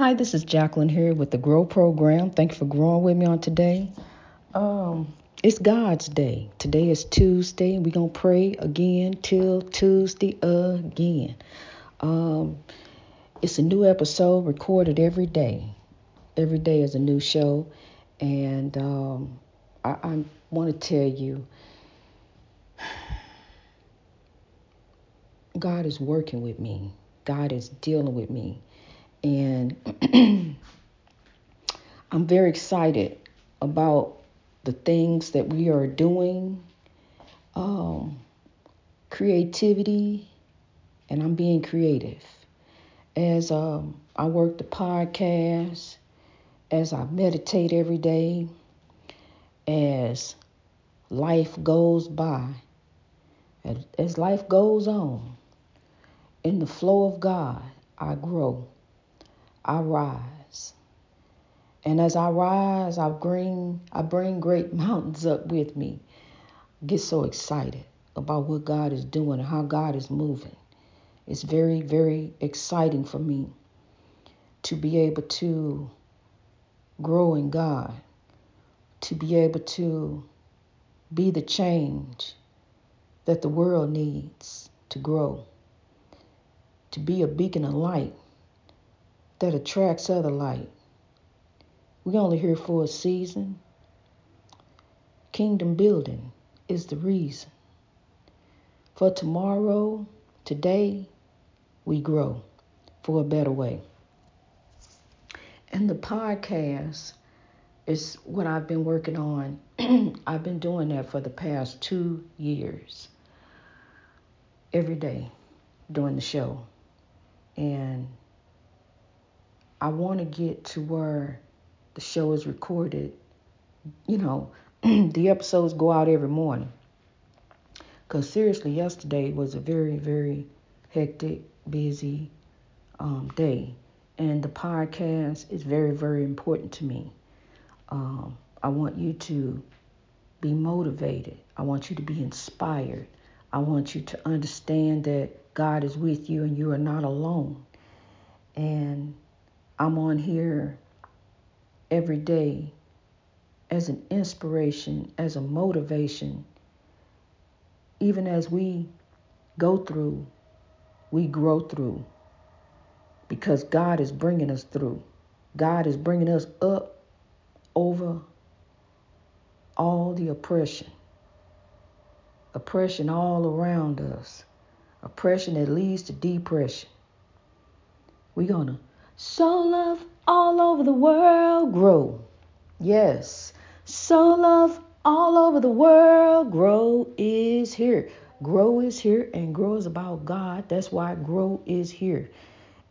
Hi, this is Jacqueline here with the Grow Program. Thank you for growing with me on today. Um, it's God's day. Today is Tuesday. And we're going to pray again till Tuesday again. Um, it's a new episode recorded every day. Every day is a new show. And um, I, I want to tell you God is working with me, God is dealing with me. And I'm very excited about the things that we are doing, um, creativity, and I'm being creative. As um, I work the podcast, as I meditate every day, as life goes by, as life goes on, in the flow of God, I grow. I rise. And as I rise, I bring I bring great mountains up with me. Get so excited about what God is doing and how God is moving. It's very, very exciting for me to be able to grow in God, to be able to be the change that the world needs to grow, to be a beacon of light that attracts other light. We only here for a season. Kingdom building is the reason. For tomorrow, today, we grow for a better way. And the podcast is what I've been working on. I've been doing that for the past two years. Every day doing the show. And I want to get to where the show is recorded. You know, the episodes go out every morning. Because seriously, yesterday was a very, very hectic, busy um, day. And the podcast is very, very important to me. Um, I want you to be motivated. I want you to be inspired. I want you to understand that God is with you and you are not alone. And I'm on here every day as an inspiration, as a motivation. Even as we go through, we grow through because God is bringing us through. God is bringing us up over all the oppression. Oppression all around us. Oppression that leads to depression. We're going to Sow love all over the world, grow. Yes, sow love all over the world, grow is here. Grow is here, and grow is about God. That's why grow is here.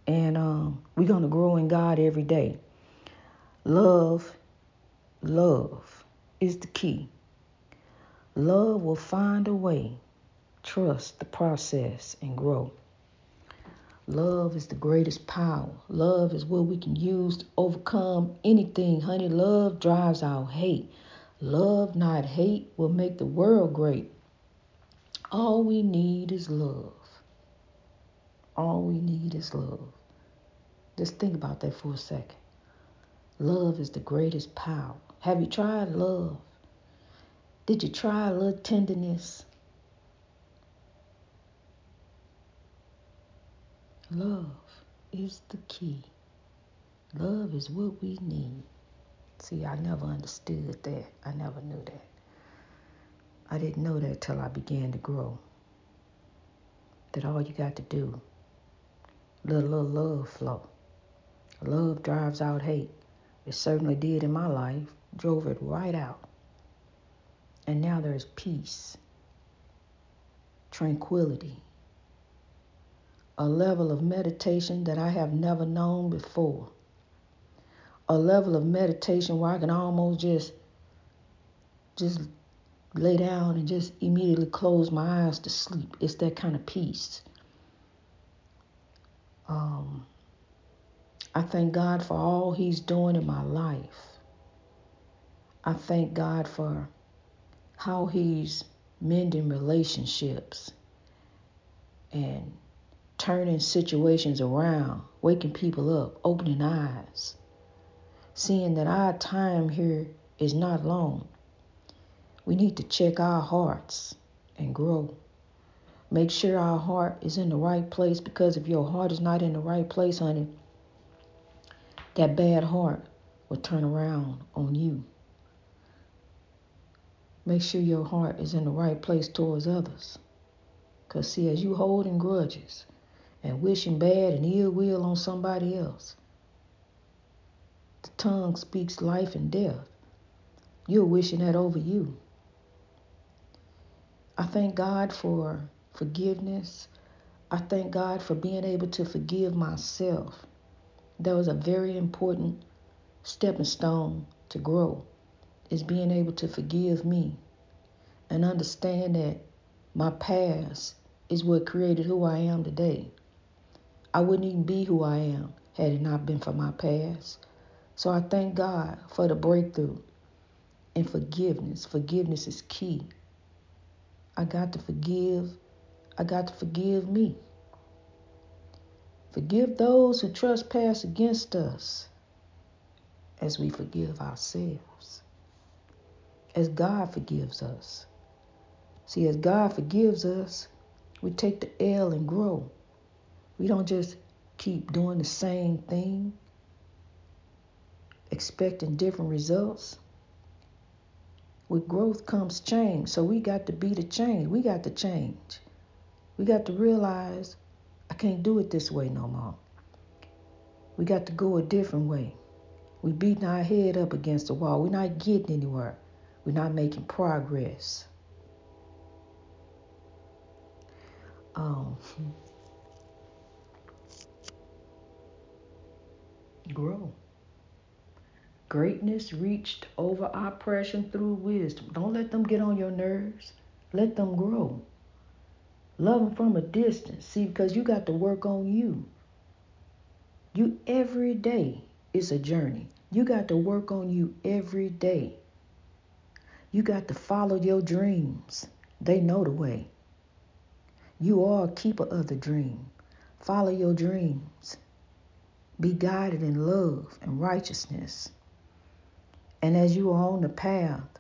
And um, we're going to grow in God every day. Love, love is the key. Love will find a way. Trust the process and grow. Love is the greatest power. Love is what we can use to overcome anything. Honey, love drives out hate. Love, not hate, will make the world great. All we need is love. All we need is love. Just think about that for a second. Love is the greatest power. Have you tried love? Did you try a little tenderness? Love is the key. Love is what we need. See, I never understood that. I never knew that. I didn't know that till I began to grow. That all you got to do, let a little love flow. Love drives out hate. It certainly did in my life, drove it right out. And now there's peace, tranquility, a level of meditation that I have never known before. A level of meditation where I can almost just just lay down and just immediately close my eyes to sleep. It's that kind of peace. Um, I thank God for all He's doing in my life. I thank God for how He's mending relationships and turning situations around, waking people up, opening eyes, seeing that our time here is not long. We need to check our hearts and grow. Make sure our heart is in the right place because if your heart is not in the right place, honey, that bad heart will turn around on you. Make sure your heart is in the right place towards others. Because, see, as you holding grudges and wishing bad and ill will on somebody else, the tongue speaks life and death. You're wishing that over you. I thank God for forgiveness. I thank God for being able to forgive myself. That was a very important stepping stone to grow, is being able to forgive me and understand that my past is what created who I am today. I wouldn't even be who I am had it not been for my past. So I thank God for the breakthrough and forgiveness. Forgiveness is key. I got to forgive. I got to forgive me. Forgive those who trespass against us as we forgive ourselves, as God forgives us. See, as God forgives us, we take the L and grow. We don't just keep doing the same thing, expecting different results. With growth comes change. So we got to be the change. We got to change. We got to realize I can't do it this way no more. We got to go a different way. We're beating our head up against the wall. We're not getting anywhere. We're not making progress. Um, grow. Greatness reached over oppression through wisdom. Don't let them get on your nerves. Let them grow. Love them from a distance. See, because you got to work on you. You every day is a journey. You got to work on you every day. You got to follow your dreams. They know the way. You are a keeper of the dream. Follow your dreams. Be guided in love and righteousness. And as you are on the path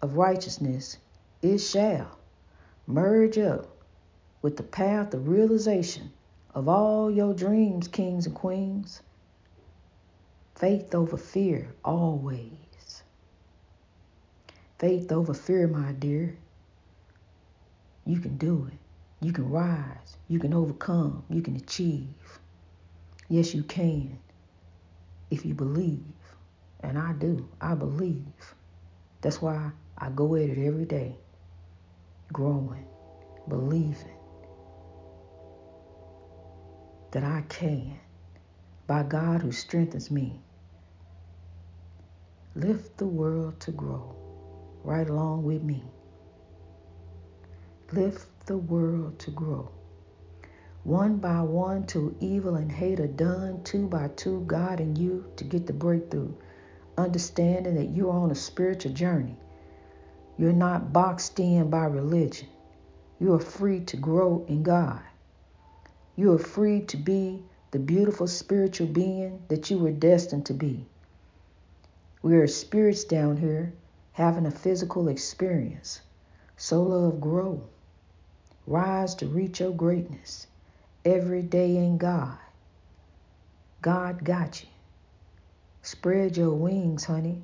of righteousness, it shall merge up with the path of realization of all your dreams, kings and queens. Faith over fear, always. Faith over fear, my dear. You can do it. You can rise. You can overcome. You can achieve. Yes, you can. If you believe. And I do. I believe. That's why I go at it every day. Growing. Believing that I can by God who strengthens me. Lift the world to grow right along with me. Lift the world to grow. One by one, till evil and hate are done, two by two, God and you to get the breakthrough. Understanding that you're on a spiritual journey. You're not boxed in by religion. You are free to grow in God. You are free to be the beautiful spiritual being that you were destined to be. We are spirits down here having a physical experience. So love grow. Rise to reach your greatness every day in God. God got you. Spread your wings, honey,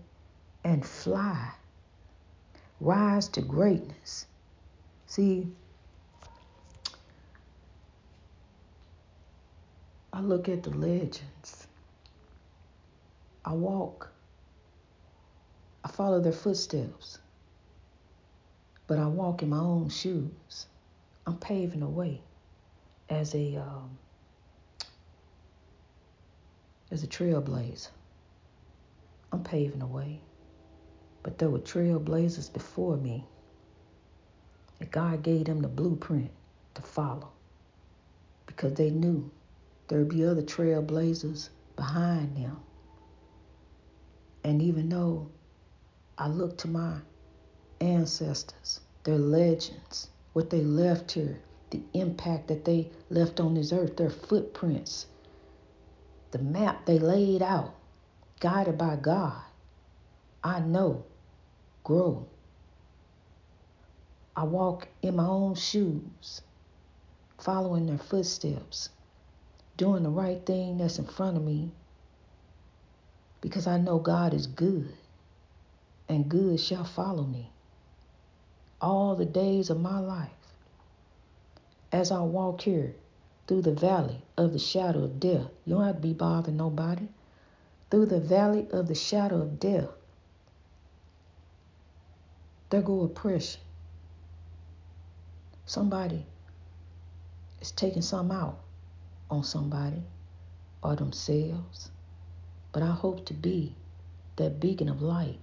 and fly. Rise to greatness. See, I look at the legends. I walk. I follow their footsteps. But I walk in my own shoes. I'm paving the way as a um, as a trailblazer. I'm paving the way. But there were trailblazers before me. And God gave them the blueprint to follow. Because they knew there'd be other trailblazers behind them. And even though I look to my ancestors, their legends, what they left here the impact that they left on this earth, their footprints, the map they laid out, guided by God. I know, grow. I walk in my own shoes, following their footsteps, doing the right thing that's in front of me, because I know God is good, and good shall follow me all the days of my life. As I walk here through the valley of the shadow of death, you don't have to be bothering nobody. Through the valley of the shadow of death, there go oppression. Somebody is taking some out on somebody or themselves. But I hope to be that beacon of light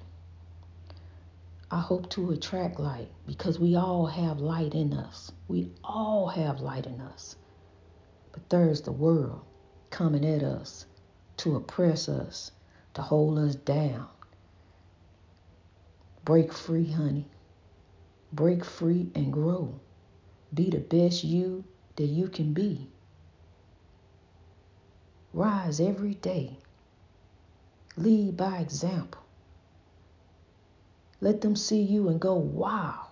I hope to attract light because we all have light in us. We all have light in us. But there's the world coming at us to oppress us, to hold us down. Break free, honey. Break free and grow. Be the best you that you can be. Rise every day. Lead by example. Let them see you and go, wow.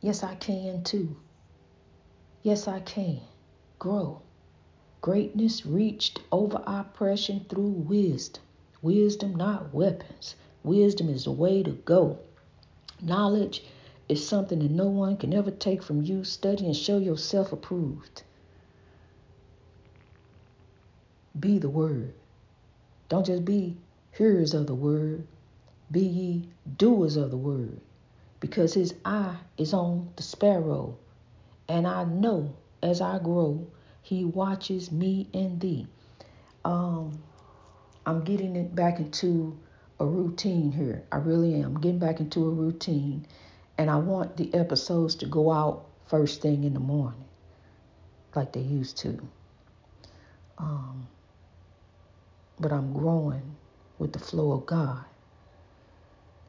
Yes, I can too. Yes, I can. Grow. Greatness reached over oppression through wisdom. Wisdom, not weapons. Wisdom is the way to go. Knowledge is something that no one can ever take from you. Study and show yourself approved. Be the word. Don't just be hearers of the word, be ye doers of the word, because his eye is on the sparrow, and I know as I grow, he watches me and thee. Um, I'm getting it back into a routine here. I really am. I'm getting back into a routine, and I want the episodes to go out first thing in the morning, like they used to. Um, but I'm growing with the flow of God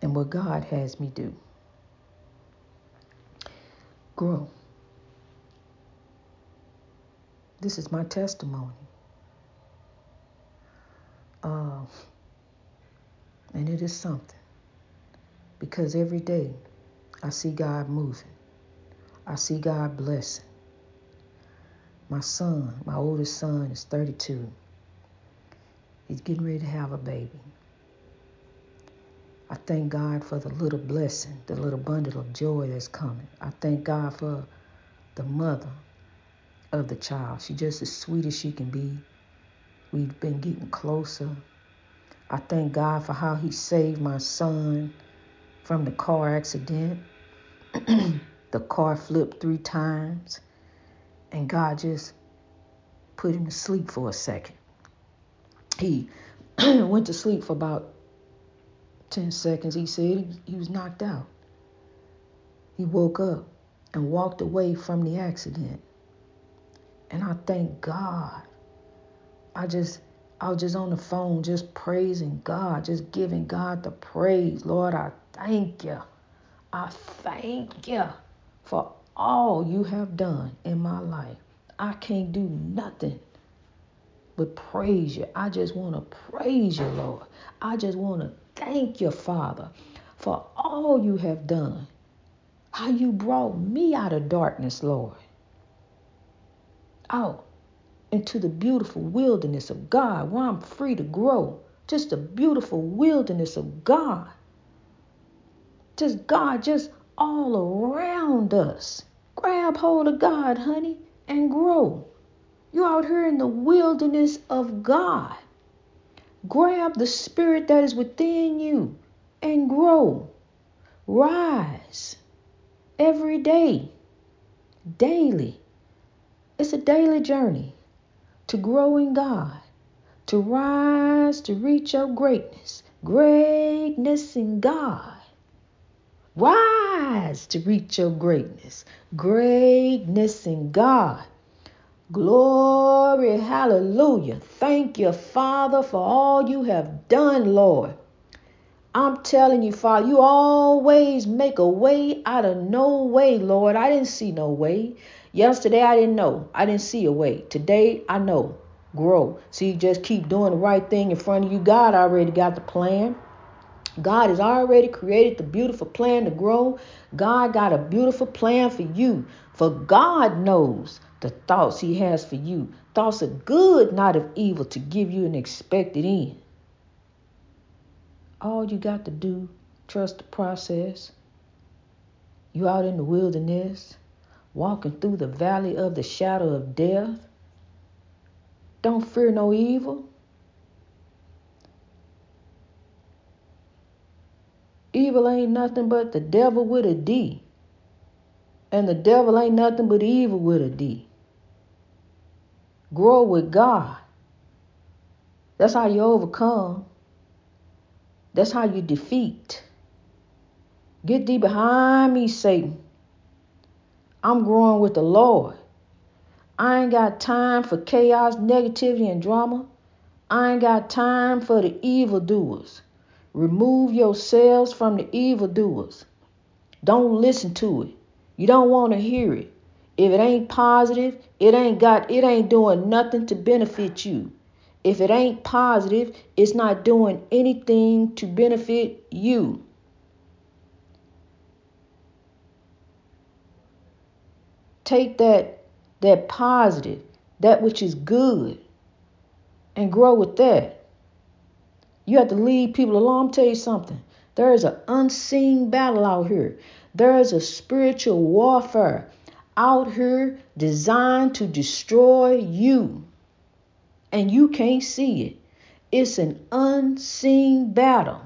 and what God has me do. Grow. This is my testimony. Uh, and it is something. Because every day I see God moving, I see God blessing. My son, my oldest son, is 32. He's getting ready to have a baby. I thank God for the little blessing, the little bundle of joy that's coming. I thank God for the mother of the child. She's just as sweet as she can be. We've been getting closer. I thank God for how He saved my son from the car accident. the car flipped three times, and God just put him to sleep for a second. He went to sleep for about 10 seconds. He said he was knocked out. He woke up and walked away from the accident. And I thank God. I just I was just on the phone just praising God, just giving God the praise. Lord, I thank you. I thank you for all you have done in my life. I can't do nothing but praise you. I just want to praise you, Lord. I just want to thank you, Father, for all you have done. How you brought me out of darkness, Lord. Out into the beautiful wilderness of God where I'm free to grow. Just the beautiful wilderness of God. Just God, just all around us. Grab hold of God, honey, and grow. You're out here in the wilderness of God. Grab the spirit that is within you and grow. Rise every day, daily. It's a daily journey to grow in God, to rise, to reach your greatness, greatness in God. Rise to reach your greatness, greatness in God. Glory, hallelujah. Thank you, Father, for all you have done, Lord. I'm telling you, Father, you always make a way out of no way, Lord. I didn't see no way. Yesterday, I didn't know. I didn't see a way. Today, I know. Grow. See, just keep doing the right thing in front of you. God already got the plan. God has already created the beautiful plan to grow. God got a beautiful plan for you. For God knows the thoughts He has for you. Thoughts of good, not of evil, to give you an expected end. All you got to do, trust the process. You out in the wilderness, walking through the valley of the shadow of death. Don't fear no evil. Evil ain't nothing but the devil with a D. And the devil ain't nothing but evil with a D. Grow with God. That's how you overcome. That's how you defeat. Get thee behind me, Satan. I'm growing with the Lord. I ain't got time for chaos, negativity, and drama. I ain't got time for the evildoers. Remove yourselves from the evildoers. Don't listen to it. You don't want to hear it. If it ain't positive, it ain't got it ain't doing nothing to benefit you. If it ain't positive, it's not doing anything to benefit you. Take that that positive, that which is good, and grow with that. You have to lead people along. Tell you something. There is an unseen battle out here. There is a spiritual warfare out here designed to destroy you. And you can't see it. It's an unseen battle.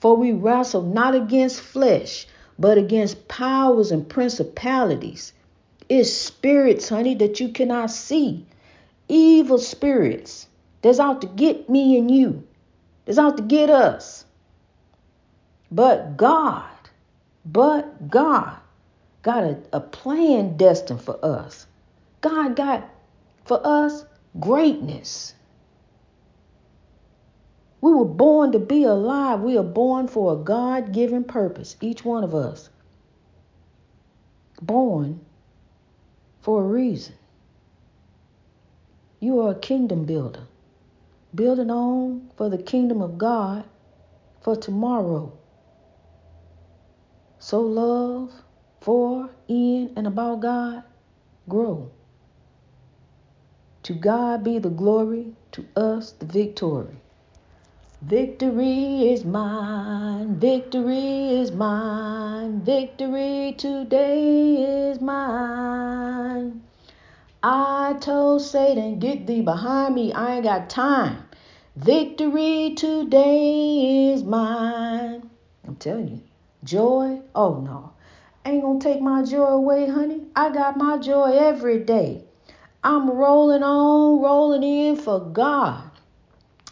For we wrestle not against flesh, but against powers and principalities. It's spirits, honey, that you cannot see. Evil spirits that's out to get me and you, that's out to get us. But God, but God got a, a plan destined for us. God got for us greatness. We were born to be alive. We are born for a God given purpose, each one of us. Born for a reason. You are a kingdom builder, building on for the kingdom of God for tomorrow. So love for, in, and about God, grow. To God be the glory, to us the victory. Victory is mine, victory is mine, victory today is mine. I told Satan, get thee behind me, I ain't got time. Victory today is mine. I'm telling you, joy, oh no, ain't gonna take my joy away, honey. I got my joy every day. I'm rolling on, rolling in for God.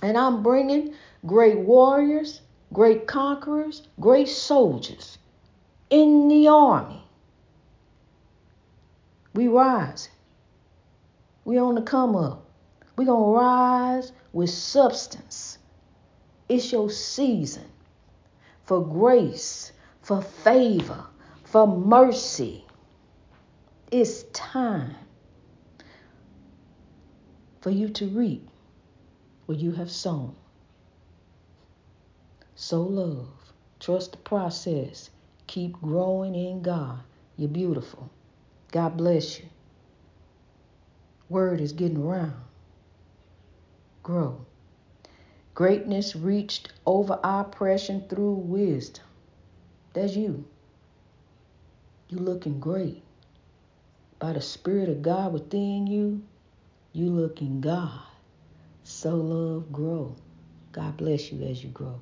And I'm bringing great warriors, great conquerors, great soldiers in the army. We rise. We on the come up. We gonna rise with substance. It's your season for grace, for favor, for mercy. It's time for you to reap what you have sown. So love. Trust the process. Keep growing in God. You're beautiful. God bless you. Word is getting around. Grow. Greatness reached over oppression through wisdom. That's you. You looking great. By the Spirit of God within you, you looking God. So love grow. God bless you as you grow.